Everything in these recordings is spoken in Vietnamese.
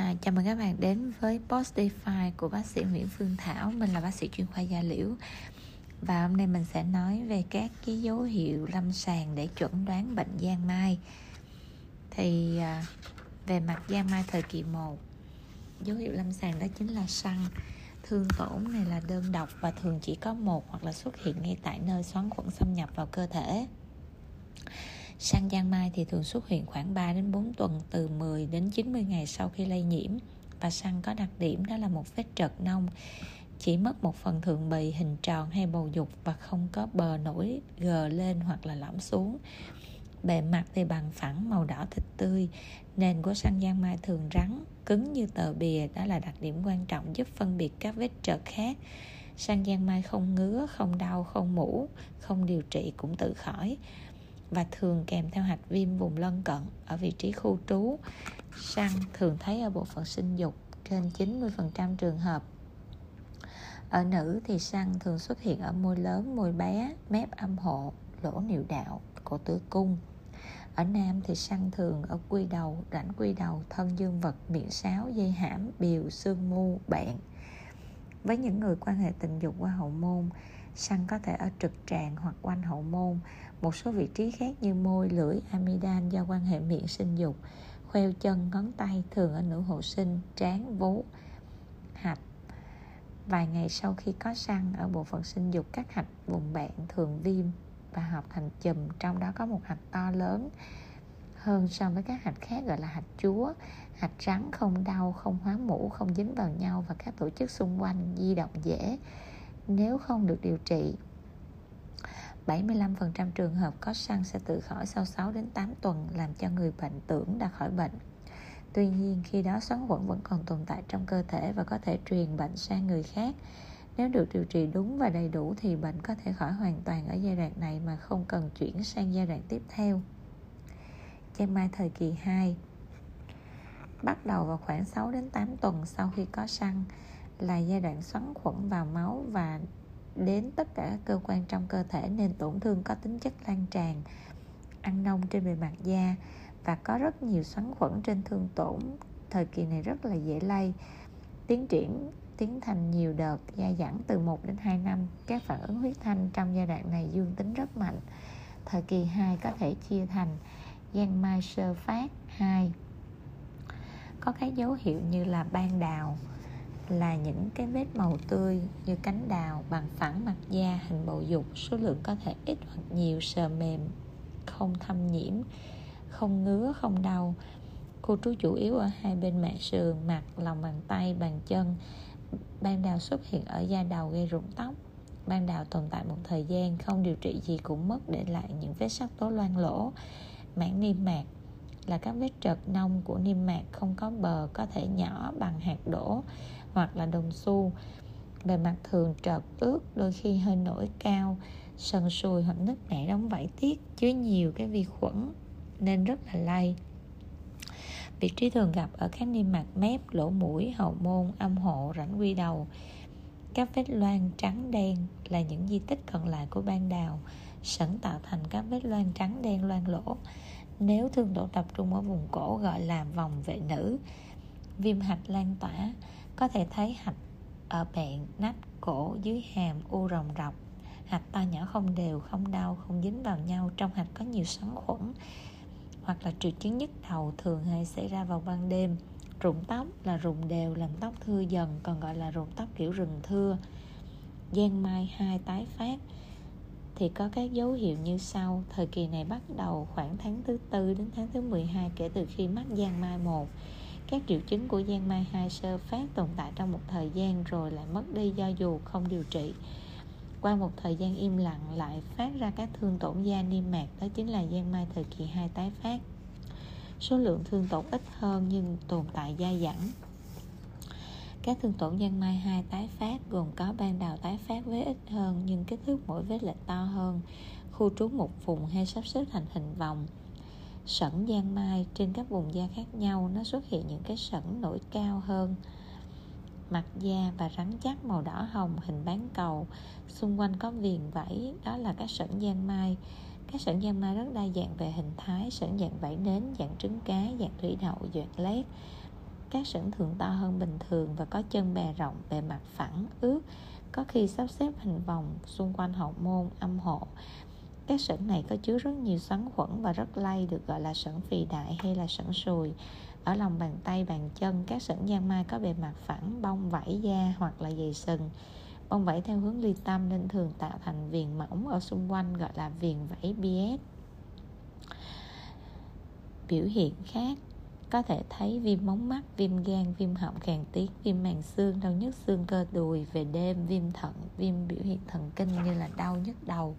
À, chào mừng các bạn đến với Postify của bác sĩ Nguyễn Phương Thảo. Mình là bác sĩ chuyên khoa da liễu. Và hôm nay mình sẽ nói về các cái dấu hiệu lâm sàng để chuẩn đoán bệnh giang mai. Thì à, về mặt giang mai thời kỳ 1 Dấu hiệu lâm sàng đó chính là săn. Thương tổn này là đơn độc và thường chỉ có một hoặc là xuất hiện ngay tại nơi xoắn khuẩn xâm nhập vào cơ thể. Sang giang mai thì thường xuất hiện khoảng 3 đến 4 tuần, từ 10 đến 90 ngày sau khi lây nhiễm. Và săn có đặc điểm đó là một vết trật nông, chỉ mất một phần thượng bì, hình tròn hay bầu dục và không có bờ nổi gờ lên hoặc là lõm xuống. Bề mặt thì bằng phẳng, màu đỏ thịt tươi. Nền của săn giang mai thường rắn, cứng như tờ bìa, đó là đặc điểm quan trọng giúp phân biệt các vết trật khác. Sang giang mai không ngứa, không đau, không mũ không điều trị cũng tự khỏi và thường kèm theo hạch viêm vùng lân cận ở vị trí khu trú. Săn thường thấy ở bộ phận sinh dục trên 90% trường hợp. Ở nữ thì săn thường xuất hiện ở môi lớn, môi bé, mép âm hộ, lỗ niệu đạo, cổ tử cung. Ở nam thì săn thường ở quy đầu, rãnh quy đầu, thân dương vật, miệng sáo, dây hãm, biều, xương mu, bạn. Với những người quan hệ tình dục qua hậu môn, săn có thể ở trực tràng hoặc quanh hậu môn một số vị trí khác như môi, lưỡi amidan do quan hệ miệng sinh dục, khoeo chân, ngón tay thường ở nữ hộ sinh, trán, vú, hạch. Vài ngày sau khi có săn ở bộ phận sinh dục, các hạch vùng bạn thường viêm và hợp thành chùm, trong đó có một hạch to lớn hơn so với các hạch khác gọi là hạch chúa. Hạch rắn không đau, không hóa mũ, không dính vào nhau và các tổ chức xung quanh di động dễ. Nếu không được điều trị 75% trường hợp có săn sẽ tự khỏi sau 6 đến 8 tuần, làm cho người bệnh tưởng đã khỏi bệnh. Tuy nhiên, khi đó xoắn quẩn vẫn còn tồn tại trong cơ thể và có thể truyền bệnh sang người khác. Nếu được điều trị đúng và đầy đủ thì bệnh có thể khỏi hoàn toàn ở giai đoạn này mà không cần chuyển sang giai đoạn tiếp theo. Che mai thời kỳ 2 Bắt đầu vào khoảng 6 đến 8 tuần sau khi có săn là giai đoạn xoắn khuẩn vào máu và đến tất cả các cơ quan trong cơ thể nên tổn thương có tính chất lan tràn, ăn nông trên bề mặt da và có rất nhiều xoắn khuẩn trên thương tổn. Thời kỳ này rất là dễ lây, tiến triển, tiến thành nhiều đợt gia giãn từ 1 đến 2 năm. Các phản ứng huyết thanh trong giai đoạn này dương tính rất mạnh. Thời kỳ 2 có thể chia thành Gian mai sơ phát 2 có các dấu hiệu như là ban đào là những cái vết màu tươi như cánh đào bằng phẳng, mặt da, hình bầu dục, số lượng có thể ít hoặc nhiều, sờ mềm, không thâm nhiễm, không ngứa, không đau. Cô trú chủ yếu ở hai bên mẹ sườn, mặt, lòng bàn tay, bàn chân. Ban đào xuất hiện ở da đầu gây rụng tóc. Ban đào tồn tại một thời gian, không điều trị gì cũng mất để lại những vết sắc tố loang lỗ mảng niêm mạc là các vết trật nông của niêm mạc không có bờ, có thể nhỏ bằng hạt đổ hoặc là đồng xu. Bề mặt thường trợt ướt, đôi khi hơi nổi cao. Sần sùi hoặc nứt nẻ đóng vảy tiết chứa nhiều cái vi khuẩn nên rất là lây. Vị trí thường gặp ở các niêm mạc mép, lỗ mũi, hậu môn, âm hộ, rãnh quy đầu. Các vết loang trắng đen là những di tích còn lại của ban đào, sẵn tạo thành các vết loang trắng đen loang lỗ. Nếu thương độ tập trung ở vùng cổ, gọi là vòng vệ nữ, viêm hạch lan tỏa có thể thấy hạch ở bẹn nách cổ dưới hàm u rồng rọc. Hạch to nhỏ không đều, không đau, không dính vào nhau. Trong hạch có nhiều xoắn khuẩn hoặc là triệu chứng nhức đầu thường hay xảy ra vào ban đêm. Rụng tóc là rụng đều, làm tóc thưa dần, còn gọi là rụng tóc kiểu rừng thưa. Giang mai hai tái phát thì có các dấu hiệu như sau. Thời kỳ này bắt đầu khoảng tháng thứ tư đến tháng thứ 12 kể từ khi mắc giang mai 1 các triệu chứng của giang mai hai sơ phát tồn tại trong một thời gian rồi lại mất đi do dù không điều trị. Qua một thời gian im lặng lại phát ra các thương tổn da niêm mạc, đó chính là giang mai thời kỳ 2 tái phát. Số lượng thương tổn ít hơn nhưng tồn tại dai dẳng các thương tổn giang mai 2 tái phát gồm có ban đầu tái phát với ít hơn nhưng kích thước mỗi vết lệch to hơn. Khu trú một vùng hay sắp xếp thành hình vòng sẩn giang mai trên các vùng da khác nhau, nó xuất hiện những cái sẩn nổi cao hơn. Mặt da và rắn chắc màu đỏ hồng hình bán cầu, xung quanh có viền vảy đó là các sẩn giang mai. Các sẩn giang mai rất đa dạng về hình thái sẩn dạng vảy nến, dạng trứng cá, dạng thủy đậu, dạng lét. Các sẩn thường to hơn bình thường và có chân bè rộng bề mặt phẳng ướt, có khi sắp xếp hình vòng xung quanh hậu môn âm hộ các sẩn này có chứa rất nhiều xoắn khuẩn và rất lây được gọi là sẩn phì đại hay là sẩn sùi. Ở lòng bàn tay bàn chân các sẩn giang mai có bề mặt phẳng bông vảy da hoặc là dày sừng. Bông vảy theo hướng ly tâm nên thường tạo thành viền mỏng ở xung quanh gọi là viền vảy BS biểu hiện khác có thể thấy viêm móng mắt, viêm gan, viêm họng khàn tiếng, viêm màng xương, đau nhức xương cơ đùi. Về đêm, viêm thận, viêm biểu hiện thần kinh như là đau nhức đầu.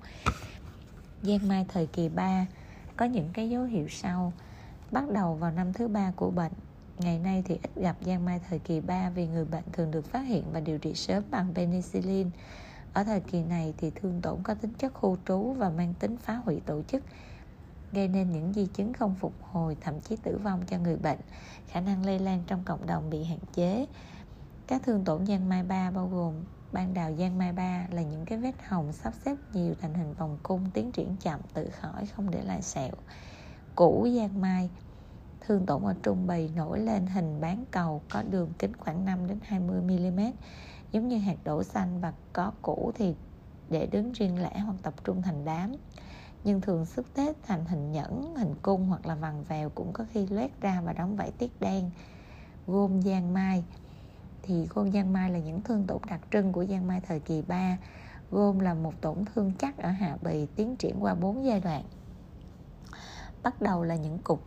Giang mai thời kỳ 3 có những cái dấu hiệu sau bắt đầu vào năm thứ ba của bệnh. Ngày nay thì ít gặp giang mai thời kỳ 3 vì người bệnh thường được phát hiện và điều trị sớm bằng penicillin. Ở thời kỳ này thì thương tổn có tính chất khu trú và mang tính phá hủy tổ chức, gây nên những di chứng không phục hồi, thậm chí tử vong cho người bệnh khả năng lây lan trong cộng đồng bị hạn chế các thương tổn giang mai ba bao gồm ban đào giang mai ba là những cái vết hồng sắp xếp nhiều thành hình vòng cung tiến triển chậm tự khỏi không để lại sẹo. Cũ giang mai thương tổn ở trung bì nổi lên hình bán cầu có đường kính khoảng 5 đến 20 mm giống như hạt đỗ xanh và có cũ thì để đứng riêng lẻ hoặc tập trung thành đám. Nhưng thường xuất tết thành hình nhẫn, hình cung hoặc là vằn vèo cũng có khi loét ra và đóng vảy tiết đen. Gôm giang mai thì gôn giang mai là những thương tổn đặc trưng của giang mai thời kỳ 3. gồm là một tổn thương chắc ở hạ bì tiến triển qua 4 giai đoạn. Bắt đầu là những cục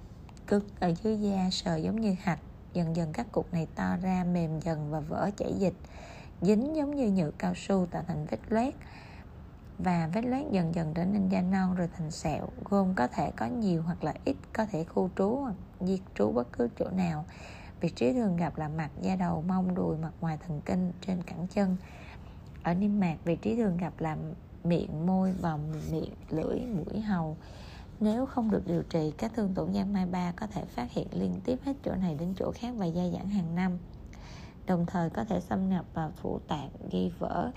cứng ở dưới da sờ giống như hạch, dần dần các cục này to ra mềm dần và vỡ chảy dịch, dính giống như nhựa cao su tạo thành vết loét và vết loét dần dần trở nên da non rồi thành sẹo gồm có thể có nhiều hoặc là ít có thể khu trú hoặc diệt trú bất cứ chỗ nào vị trí thường gặp là mặt da đầu mông đùi mặt ngoài thần kinh trên cẳng chân. Ở niêm mạc vị trí thường gặp là miệng môi vòng miệng lưỡi mũi hầu. Nếu không được điều trị các thương tổn giang mai ba có thể phát hiện liên tiếp hết chỗ này đến chỗ khác và dai dẳng hàng năm. Đồng thời có thể xâm nhập vào phủ tạng gây vỡ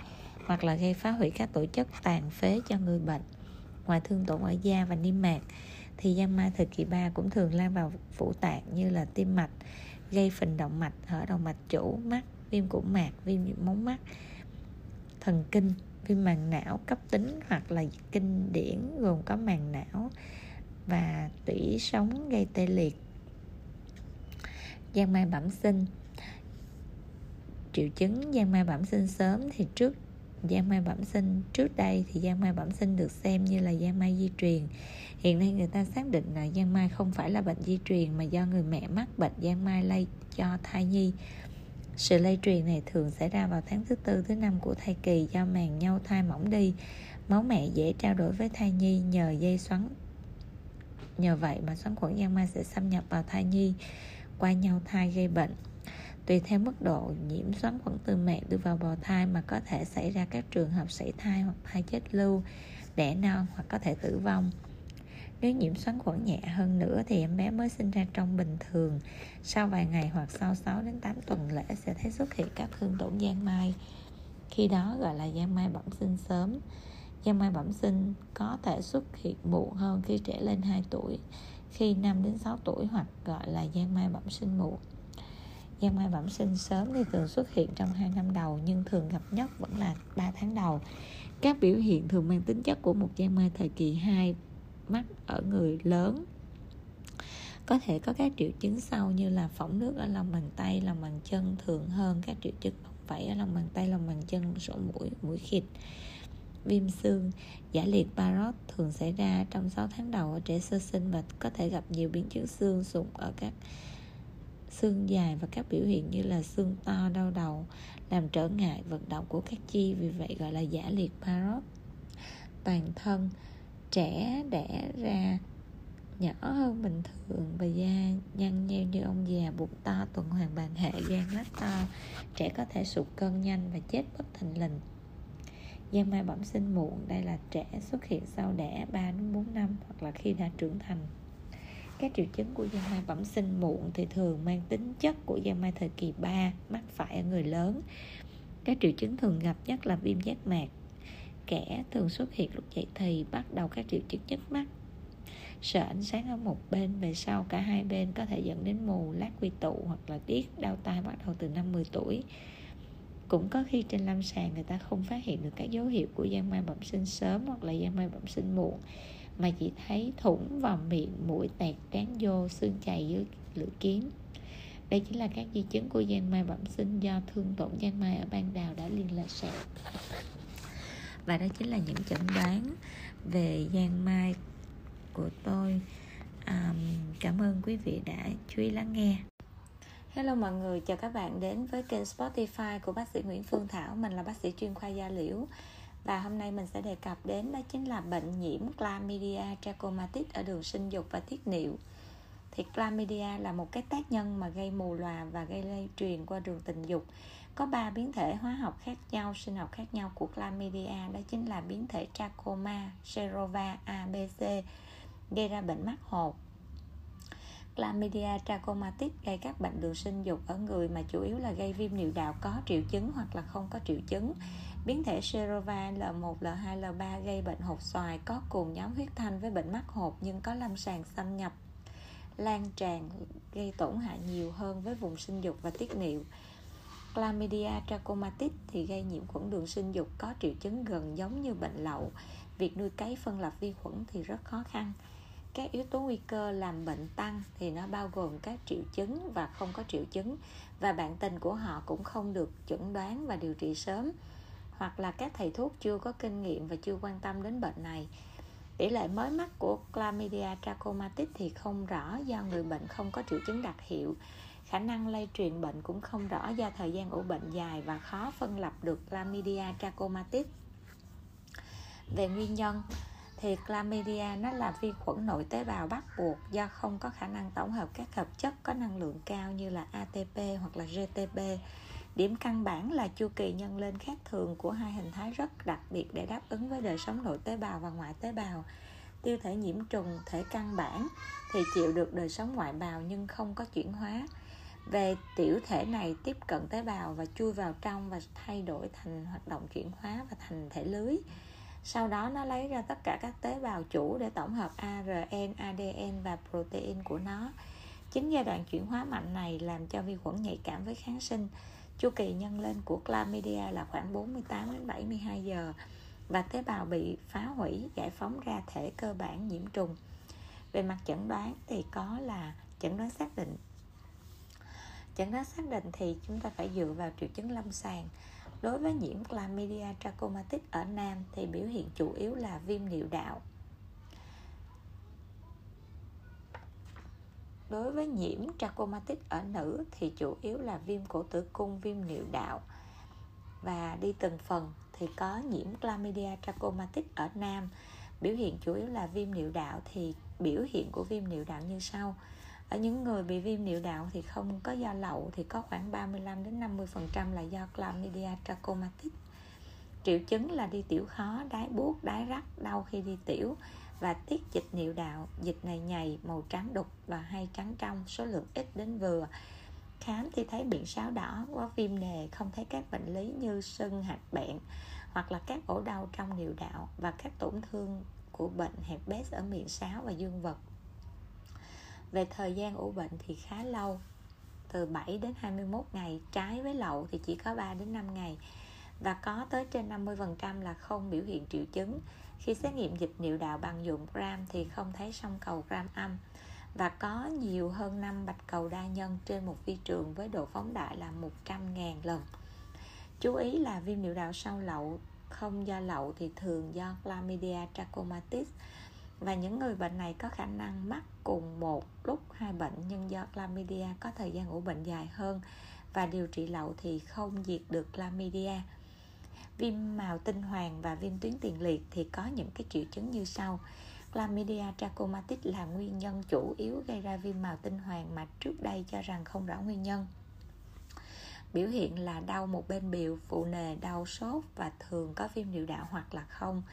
hoặc là gây phá hủy các tổ chức tàn phế cho người bệnh. Ngoài thương tổn ở da và niêm mạc, thì giang mai thời kỳ 3 cũng thường lan vào phủ tạng như là tim mạch, gây phình động mạch, hở động mạch chủ, mắt, viêm củ mạc, viêm móng mắt, thần kinh, viêm màng não cấp tính hoặc là kinh điển gồm có màng não và tủy sống gây tê liệt. Giang mai bẩm sinh triệu chứng giang mai bẩm sinh sớm thì trước giang mai bẩm sinh. Trước đây thì giang mai bẩm sinh được xem như là giang mai di truyền. Hiện nay người ta xác định là giang mai không phải là bệnh di truyền mà do người mẹ mắc bệnh giang mai lây cho thai nhi. Sự lây truyền này thường xảy ra vào tháng thứ tư, thứ năm của thai kỳ do màng nhau thai mỏng đi. Máu mẹ dễ trao đổi với thai nhi, nhờ dây xoắn. Nhờ vậy mà xoắn khuẩn giang mai sẽ xâm nhập vào thai nhi qua nhau thai gây bệnh. Tùy theo mức độ nhiễm xoắn khuẩn từ mẹ đưa vào bào thai mà có thể xảy ra các trường hợp sảy thai hoặc thai chết lưu, đẻ non hoặc có thể tử vong. Nếu nhiễm xoắn khuẩn nhẹ hơn nữa thì em bé mới sinh ra trong bình thường. Sau vài ngày hoặc sau 6 đến 8 tuần lễ sẽ thấy xuất hiện các thương tổn giang mai. Khi đó gọi là giang mai bẩm sinh sớm. Giang mai bẩm sinh có thể xuất hiện muộn hơn khi trẻ lên 2 tuổi, khi 5 đến 6 tuổi hoặc gọi là giang mai bẩm sinh muộn. Giang mai bẩm sinh sớm thì thường xuất hiện trong 2 năm đầu nhưng thường gặp nhất vẫn là 3 tháng đầu. Các biểu hiện thường mang tính chất của một giang mai thời kỳ 2 mắt ở người lớn có thể có các triệu chứng sau như là phỏng nước ở lòng bàn tay, lòng bàn chân thường hơn các triệu chứng bong vảy ở lòng bàn tay, lòng bàn chân, sổ mũi, mũi khịt viêm xương giả liệt Barrot thường xảy ra trong 6 tháng đầu ở trẻ sơ sinh và có thể gặp nhiều biến chứng xương sụn ở các xương dài và các biểu hiện như là xương to, đau đầu, làm trở ngại vận động của các chi, vì vậy gọi là giả liệt parot. Toàn thân trẻ đẻ ra nhỏ hơn bình thường và da nhăn nheo như ông già bụng to, tuần hoàn bàn hệ gan lách to, trẻ có thể sụt cân nhanh và chết bất thình lình. Giang mai bẩm sinh muộn, đây là trẻ xuất hiện sau đẻ 3 đến 4 năm hoặc là khi đã trưởng thành các triệu chứng của giang mai bẩm sinh muộn thì thường mang tính chất của giang mai thời kỳ 3 mắc phải ở người lớn. Các triệu chứng thường gặp nhất là viêm giác mạc. Kẻ thường xuất hiện lúc dậy thì bắt đầu các triệu chứng nhức mắt. sợ ánh sáng ở một bên về sau cả hai bên có thể dẫn đến mù, lát quy tụ hoặc là điếc đau tai bắt đầu từ năm 10 tuổi cũng có khi trên lâm sàng người ta không phát hiện được các dấu hiệu của giang mai bẩm sinh sớm hoặc là giang mai bẩm sinh muộn mà chỉ thấy thủng vào miệng mũi tẹt cán vô xương chày dưới lưỡi kiếm. Đây chính là các di chứng của giang mai bẩm sinh do thương tổn giang mai ở ban đào đã liên lạc sẹo và đó chính là những chẩn đoán về giang mai của tôi. À, cảm ơn quý vị đã chú ý lắng nghe. Hello mọi người, chào các bạn đến với kênh Spotify của bác sĩ Nguyễn Phương Thảo. Mình là bác sĩ chuyên khoa da liễu. Và hôm nay mình sẽ đề cập đến đó chính là bệnh nhiễm Chlamydia trachomatis ở đường sinh dục và tiết niệu. Thì Chlamydia là một cái tác nhân mà gây mù lòa và gây lây truyền qua đường tình dục. Có ba biến thể hóa học khác nhau, sinh học khác nhau của Chlamydia Đó chính là biến thể Trachoma, Serova, ABC gây ra bệnh mắt hột. Chlamydia trachomatis gây các bệnh đường sinh dục ở người mà chủ yếu là gây viêm niệu đạo có triệu chứng hoặc là không có triệu chứng. Biến thể Serova L1, L2, L3 gây bệnh hột xoài có cùng nhóm huyết thanh với bệnh mắc hột nhưng có lâm sàng xâm nhập lan tràn gây tổn hại nhiều hơn với vùng sinh dục và tiết niệu. Chlamydia trachomatis thì gây nhiễm khuẩn đường sinh dục có triệu chứng gần giống như bệnh lậu. Việc nuôi cấy phân lập vi khuẩn thì rất khó khăn các yếu tố nguy cơ làm bệnh tăng thì nó bao gồm các triệu chứng và không có triệu chứng và bạn tình của họ cũng không được chẩn đoán và điều trị sớm hoặc là các thầy thuốc chưa có kinh nghiệm và chưa quan tâm đến bệnh này. Tỷ lệ mới mắc của chlamydia trachomatis thì không rõ do người bệnh không có triệu chứng đặc hiệu. Khả năng lây truyền bệnh cũng không rõ do thời gian ủ bệnh dài và khó phân lập được chlamydia trachomatis. Về nguyên nhân, thì chlamydia nó là vi khuẩn nội tế bào bắt buộc do không có khả năng tổng hợp các hợp chất có năng lượng cao như là ATP hoặc là GTP. Điểm căn bản là chu kỳ nhân lên khác thường của hai hình thái rất đặc biệt để đáp ứng với đời sống nội tế bào và ngoại tế bào. Tiêu thể nhiễm trùng thể căn bản thì chịu được đời sống ngoại bào nhưng không có chuyển hóa. Về tiểu thể này tiếp cận tế bào và chui vào trong và thay đổi thành hoạt động chuyển hóa và thành thể lưới sau đó nó lấy ra tất cả các tế bào chủ để tổng hợp ARN, ADN và protein của nó. Chính giai đoạn chuyển hóa mạnh này làm cho vi khuẩn nhạy cảm với kháng sinh. Chu kỳ nhân lên của chlamydia là khoảng 48 đến 72 giờ và tế bào bị phá hủy, giải phóng ra thể cơ bản nhiễm trùng. Về mặt chẩn đoán thì có là chẩn đoán xác định. Chẩn đoán xác định thì chúng ta phải dựa vào triệu chứng lâm sàng Đối với nhiễm Chlamydia trachomatis ở nam thì biểu hiện chủ yếu là viêm niệu đạo. Đối với nhiễm trachomatis ở nữ thì chủ yếu là viêm cổ tử cung, viêm niệu đạo. Và đi từng phần thì có nhiễm Chlamydia trachomatis ở nam. Biểu hiện chủ yếu là viêm niệu đạo thì biểu hiện của viêm niệu đạo như sau. Ở những người bị viêm niệu đạo thì không có do lậu thì có khoảng 35 đến 50% là do chlamydia trachomatis triệu chứng là đi tiểu khó đái buốt đái rắc đau khi đi tiểu và tiết dịch niệu đạo. Dịch này nhầy màu trắng đục và hay trắng trong, số lượng ít đến vừa. Khám thì thấy biển sáo đỏ, có viêm nề, không thấy các bệnh lý như sưng, hạch bẹn, hoặc là các ổ đau trong niệu đạo và các tổn thương của bệnh hẹp bét ở miệng sáo và dương vật. Về thời gian ủ bệnh thì khá lâu, từ 7 đến 21 ngày. Trái với lậu thì chỉ có 3 đến 5 ngày, và có tới trên 50% là không biểu hiện triệu chứng khi xét nghiệm dịch niệu đạo bằng dụng gram thì không thấy sông cầu gram âm. Và có nhiều hơn 5 bạch cầu đa nhân trên một vi trường với độ phóng đại là 100.000 lần. Chú ý là viêm niệu đạo sau lậu không do lậu thì thường do chlamydia trachomatis. Và những người bệnh này có khả năng mắc cùng một lúc hai bệnh nhưng do chlamydia có thời gian ủ bệnh dài hơn. Và điều trị lậu thì không diệt được chlamydia viêm màu tinh hoàng và viêm tuyến tiền liệt thì có những cái triệu chứng như sau. Chlamydia trachomatis là nguyên nhân chủ yếu gây ra viêm màu tinh hoàng mà trước đây cho rằng không rõ nguyên nhân. Biểu hiện là đau một bên biểu phụ nề, đau sốt và thường có viêm niệu đạo hoặc là không.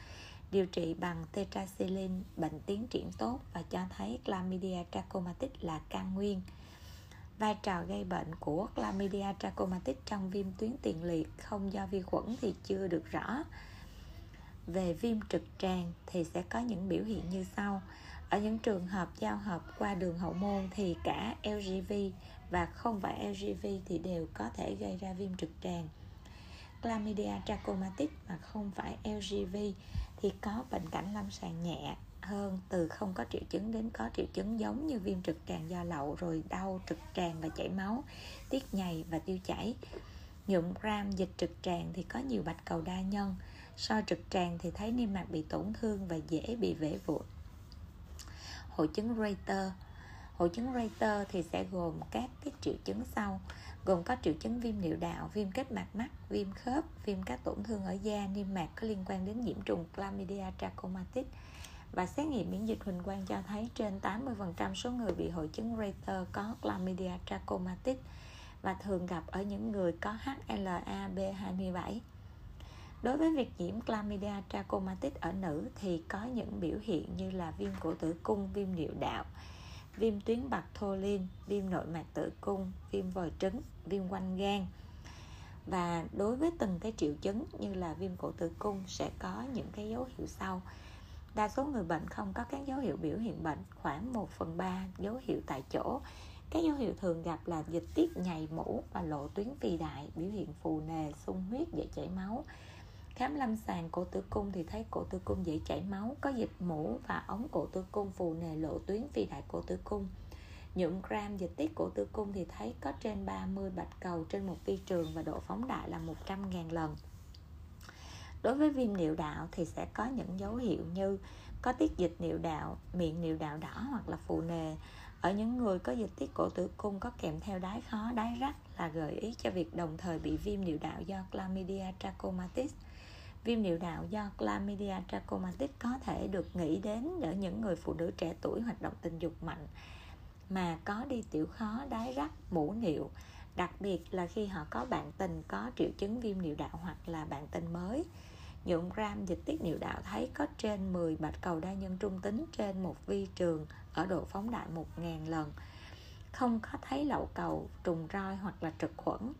Điều trị bằng tetracycline, bệnh tiến triển tốt và cho thấy chlamydia trachomatis là căn nguyên vai trò gây bệnh của chlamydia trachomatis trong viêm tuyến tiền liệt không do vi khuẩn thì chưa được rõ. Về viêm trực tràng thì sẽ có những biểu hiện như sau. Ở những trường hợp giao hợp qua đường hậu môn thì cả LGV và không phải LGV thì đều có thể gây ra viêm trực tràng. Chlamydia trachomatis mà không phải LGV thì có bệnh cảnh lâm sàng nhẹ hơn từ không có triệu chứng đến có triệu chứng giống như viêm trực tràng do lậu rồi đau trực tràng và chảy máu tiết nhầy và tiêu chảy. Nhuộm gram dịch trực tràng thì có nhiều bạch cầu đa nhân soi trực tràng thì thấy niêm mạc bị tổn thương và dễ bị vẽ vụn. Hội chứng Reiter hội chứng Reiter thì sẽ gồm các cái triệu chứng sau gồm có triệu chứng viêm niệu đạo, viêm kết mạc mắt, viêm khớp, viêm các tổn thương ở da, niêm mạc có liên quan đến nhiễm trùng Chlamydia trachomatis và xét nghiệm miễn dịch huỳnh quang cho thấy trên 80% số người bị hội chứng Reiter có Chlamydia trachomatis và thường gặp ở những người có HLA B27. Đối với việc nhiễm Chlamydia trachomatis ở nữ thì có những biểu hiện như là viêm cổ tử cung, viêm niệu đạo, viêm tuyến bạc thô liên, viêm nội mạc tử cung, viêm vòi trứng, viêm quanh gan. Và đối với từng cái triệu chứng như là viêm cổ tử cung sẽ có những cái dấu hiệu sau. Đa số người bệnh không có các dấu hiệu biểu hiện bệnh, khoảng 1 phần 3 dấu hiệu tại chỗ. Các dấu hiệu thường gặp là dịch tiết nhầy mũ và lộ tuyến phi đại, biểu hiện phù nề, sung huyết, dễ chảy máu, khám lâm sàng cổ tử cung thì thấy cổ tử cung dễ chảy máu có dịch mũ và ống cổ tử cung phù nề lộ tuyến phi đại cổ tử cung. Nhuộm gram dịch tiết cổ tử cung thì thấy có trên 30 bạch cầu trên một vi trường và độ phóng đại là 100.000 lần đối với viêm niệu đạo thì sẽ có những dấu hiệu như có tiết dịch niệu đạo miệng niệu đạo đỏ hoặc là phù nề. Ở những người có dịch tiết cổ tử cung có kèm theo đái khó đái rách là gợi ý cho việc đồng thời bị viêm niệu đạo do chlamydia trachomatis. Viêm niệu đạo do Chlamydia trachomatis có thể được nghĩ đến ở những người phụ nữ trẻ tuổi hoạt động tình dục mạnh mà có đi tiểu khó, đái rắc, mũ niệu. Đặc biệt là khi họ có bạn tình có triệu chứng viêm niệu đạo hoặc là bạn tình mới nhuộm gram dịch tiết niệu đạo thấy có trên 10 bạch cầu đa nhân trung tính trên một vi trường ở độ phóng đại 1.000 lần không có thấy lậu cầu, trùng roi hoặc là trực khuẩn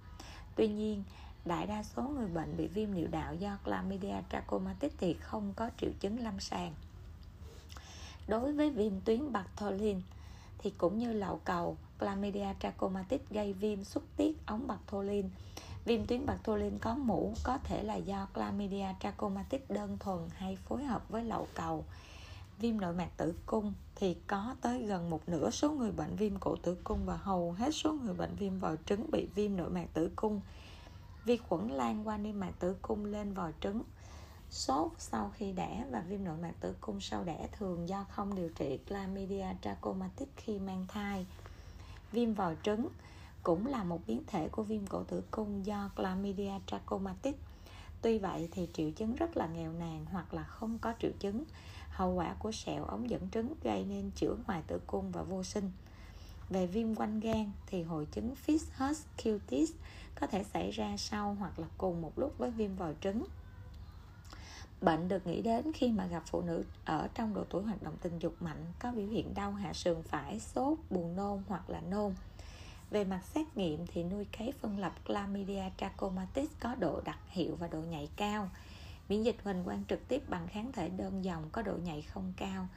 tuy nhiên đại đa số người bệnh bị viêm niệu đạo do Chlamydia trachomatis thì không có triệu chứng lâm sàng. Đối với viêm tuyến Bartholin thì cũng như lậu cầu, Chlamydia trachomatis gây viêm xuất tiết ống Bartholin. Viêm tuyến Bartholin có mũ, có thể là do Chlamydia trachomatis đơn thuần hay phối hợp với lậu cầu. Viêm nội mạc tử cung thì có tới gần một nửa số người bệnh viêm cổ tử cung và hầu hết số người bệnh viêm vòi trứng bị viêm nội mạc tử cung. Vi khuẩn lan qua niêm mạc tử cung lên vòi trứng. Sốt sau khi đẻ và viêm nội mạc tử cung sau đẻ thường do không điều trị chlamydia trachomatis khi mang thai. Viêm vòi trứng cũng là một biến thể của viêm cổ tử cung do chlamydia trachomatis tuy vậy thì triệu chứng rất là nghèo nàn hoặc là không có triệu chứng hậu quả của sẹo ống dẫn trứng gây nên chữa ngoài tử cung và vô sinh về viêm quanh gan thì hội chứng Fish cutis có thể xảy ra sau hoặc là cùng một lúc với viêm vòi trứng. Bệnh được nghĩ đến khi mà gặp phụ nữ ở trong độ tuổi hoạt động tình dục mạnh có biểu hiện đau hạ sườn phải, sốt, buồn nôn hoặc là nôn. Về mặt xét nghiệm thì nuôi cấy phân lập Chlamydia trachomatis có độ đặc hiệu và độ nhạy cao. Miễn dịch huỳnh quang trực tiếp bằng kháng thể đơn dòng có độ nhạy không cao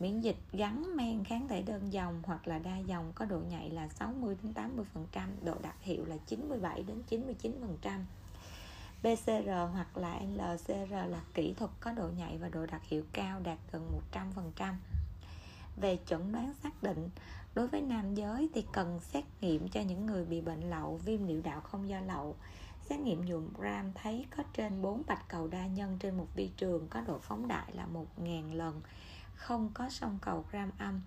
miễn dịch gắn men kháng thể đơn dòng hoặc là đa dòng có độ nhạy là 60 đến 80%, độ đặc hiệu là 97 đến 99%. PCR hoặc là LCR là kỹ thuật có độ nhạy và độ đặc hiệu cao đạt gần 100%. Về chẩn đoán xác định, đối với nam giới thì cần xét nghiệm cho những người bị bệnh lậu, viêm niệu đạo không do lậu. Xét nghiệm nhuộm gram thấy có trên 4 bạch cầu đa nhân trên một vi trường có độ phóng đại là 1.000 lần không có sông cầu gram âm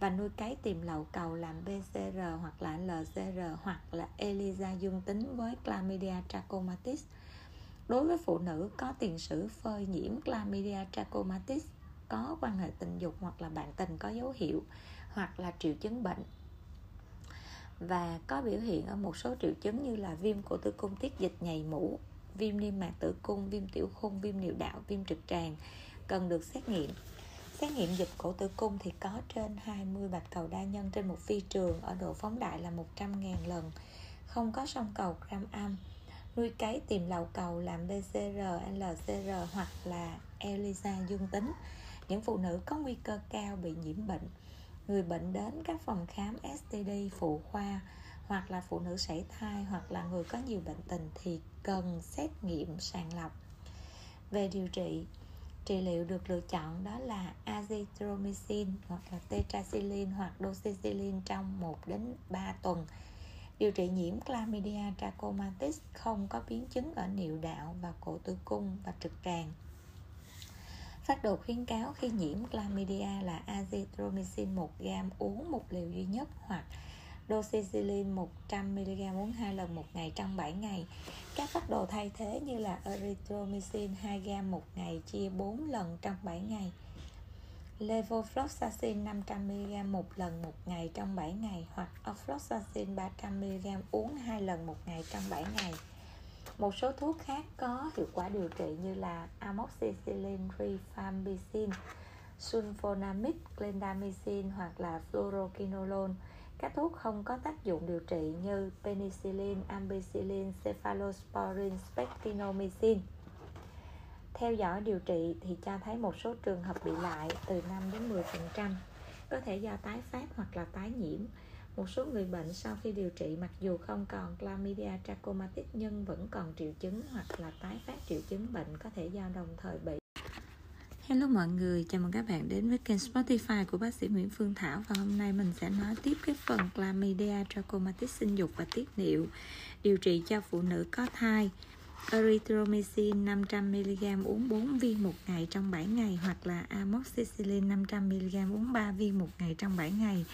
và nuôi cấy tìm lậu cầu làm PCR hoặc là LCR hoặc là ELISA dương tính với Chlamydia trachomatis. Đối với phụ nữ có tiền sử phơi nhiễm Chlamydia trachomatis có quan hệ tình dục hoặc là bạn tình có dấu hiệu hoặc là triệu chứng bệnh và có biểu hiện ở một số triệu chứng như là viêm cổ tử cung tiết dịch nhầy mũ, viêm niêm mạc tử cung, viêm tiểu khung, viêm niệu đạo, viêm trực tràng cần được xét nghiệm Xét nghiệm dịch cổ tử cung thì có trên 20 bạch cầu đa nhân trên một phi trường ở độ phóng đại là 100.000 lần, không có sông cầu gram âm. Nuôi cấy tìm lậu cầu làm PCR, LCR hoặc là ELISA dương tính những phụ nữ có nguy cơ cao bị nhiễm bệnh, người bệnh đến các phòng khám STD phụ khoa, hoặc là phụ nữ sảy thai, hoặc là người có nhiều bệnh tình thì cần xét nghiệm sàng lọc. Về điều trị trị liệu được lựa chọn đó là azithromycin hoặc là tetracycline hoặc doxycycline trong 1 đến 3 tuần. Điều trị nhiễm chlamydia trachomatis không có biến chứng ở niệu đạo và cổ tử cung và trực tràng. Phát đồ khuyến cáo khi nhiễm chlamydia là azithromycin 1g uống một liều duy nhất hoặc doxycycline 100mg uống 2 lần một ngày trong 7 ngày. Các phát đồ thay thế như là erythromycin 2g một ngày chia 4 lần trong 7 ngày. Levofloxacin 500mg một lần một ngày trong 7 ngày hoặc ofloxacin 300mg uống 2 lần một ngày trong 7 ngày. Một số thuốc khác có hiệu quả điều trị như là amoxicillin, rifampicin, sulfonamide, clindamycin hoặc là fluoroquinolone các thuốc không có tác dụng điều trị như penicillin, ampicillin, cephalosporin, spectinomycin. Theo dõi điều trị thì cho thấy một số trường hợp bị lại từ 5 đến 10% có thể do tái phát hoặc là tái nhiễm. Một số người bệnh sau khi điều trị mặc dù không còn chlamydia trachomatis nhưng vẫn còn triệu chứng hoặc là tái phát triệu chứng bệnh có thể do đồng thời bị. Hello mọi người, chào mừng các bạn đến với kênh Spotify của bác sĩ Nguyễn Phương Thảo và hôm nay mình sẽ nói tiếp cái phần chlamydia trachomatis sinh dục và tiết niệu điều trị cho phụ nữ có thai. Erythromycin 500mg uống 4 viên một ngày trong 7 ngày hoặc là amoxicillin 500mg uống 3 viên một ngày trong 7 ngày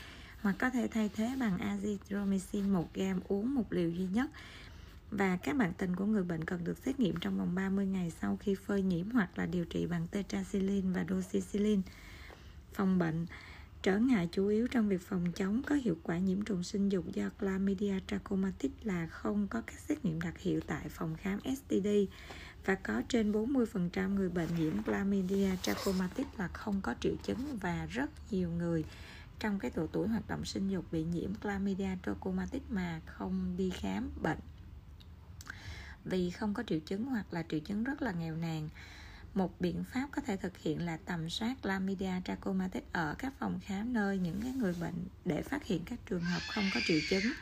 hoặc có thể thay thế bằng azithromycin 1 gam uống một liều duy nhất và các bạn tình của người bệnh cần được xét nghiệm trong vòng 30 ngày sau khi phơi nhiễm hoặc là điều trị bằng tetracycline và doxycycline. Phòng bệnh Trở ngại chủ yếu trong việc phòng chống có hiệu quả nhiễm trùng sinh dục do chlamydia trachomatis là không có các xét nghiệm đặc hiệu tại phòng khám STD và có trên 40% người bệnh nhiễm chlamydia trachomatis là không có triệu chứng và rất nhiều người trong cái độ tuổi hoạt động sinh dục bị nhiễm chlamydia trachomatis mà không đi khám bệnh. Vì không có triệu chứng hoặc là triệu chứng rất là nghèo nàn một biện pháp có thể thực hiện là tầm soát chlamydia trachomatis ở các phòng khám nơi những cái người bệnh để phát hiện các trường hợp không có triệu chứng.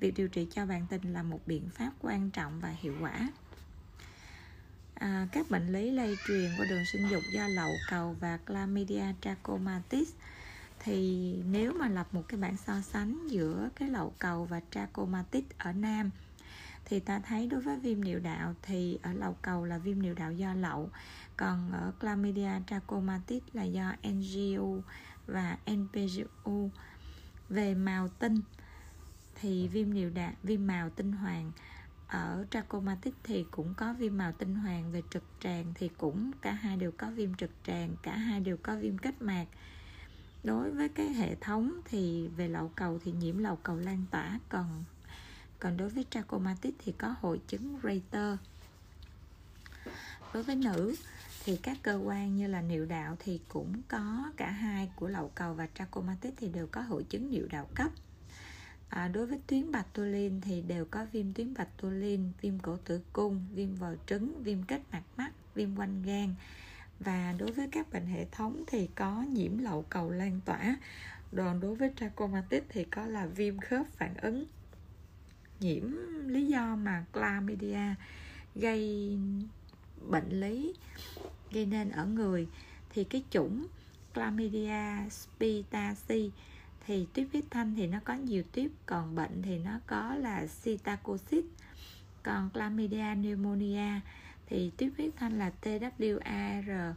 Việc điều trị cho bạn tình là một biện pháp quan trọng và hiệu quả. À, các bệnh lý lây truyền qua đường sinh dục do lậu cầu và chlamydia trachomatis thì nếu mà lập một cái bảng so sánh giữa cái lậu cầu và trachomatis ở nam, thì ta thấy đối với viêm niệu đạo thì ở lậu cầu là viêm niệu đạo do lậu, còn ở chlamydia trachomatis là do NGU và NPGU về màu tinh thì viêm niệu đạo, viêm màu tinh hoàng ở trachomatis thì cũng có viêm màu tinh hoàng. Về trực tràng thì cũng cả hai đều có viêm trực tràng, cả hai đều có viêm kết mạc đối với cái hệ thống thì về lậu cầu thì nhiễm lậu cầu lan tỏa còn còn đối với trachomatis thì có hội chứng Reiter. Đối với nữ thì các cơ quan như là niệu đạo thì cũng có cả hai của lậu cầu và trachomatis thì đều có hội chứng niệu đạo cấp. À, đối với tuyến bạch tuolin thì đều có viêm tuyến bạch tuolin viêm cổ tử cung viêm vòi trứng viêm kết mạc mắt viêm quanh gan và đối với các bệnh hệ thống thì có nhiễm lậu cầu lan tỏa. Còn đối với trachomatis thì có là viêm khớp phản ứng nhiễm lý do mà chlamydia gây bệnh lý, gây nên ở người. Thì cái chủng chlamydia spitasi thì tuyết huyết thanh thì nó có nhiều tuyếp, còn bệnh thì nó có là psittacosis còn chlamydia pneumonia thì tuyếp huyết thanh là TWAR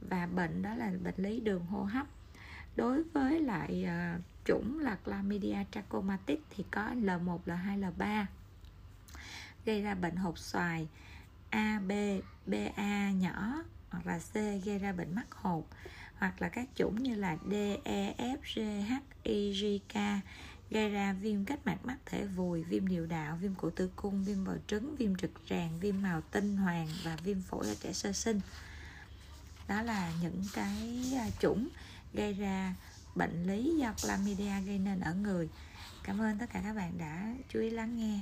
và bệnh đó là bệnh lý đường hô hấp. Đối với lại uh, chủng là chlamydia trachomatis thì có L1, L2, L3 gây ra bệnh hột xoài A, B, BA nhỏ hoặc là C gây ra bệnh mắc hột. Hoặc là các chủng như là D, E, F, G, H, I, J, K gây ra viêm kết mạc mắt thể vùi, viêm niệu đạo, viêm cổ tử cung, viêm vòi trứng, viêm trực tràng, viêm màu tinh hoàng và viêm phổi ở trẻ sơ sinh. Đó là những cái à, chủng gây ra bệnh lý do chlamydia gây nên ở người. Cảm ơn tất cả các bạn đã chú ý lắng nghe.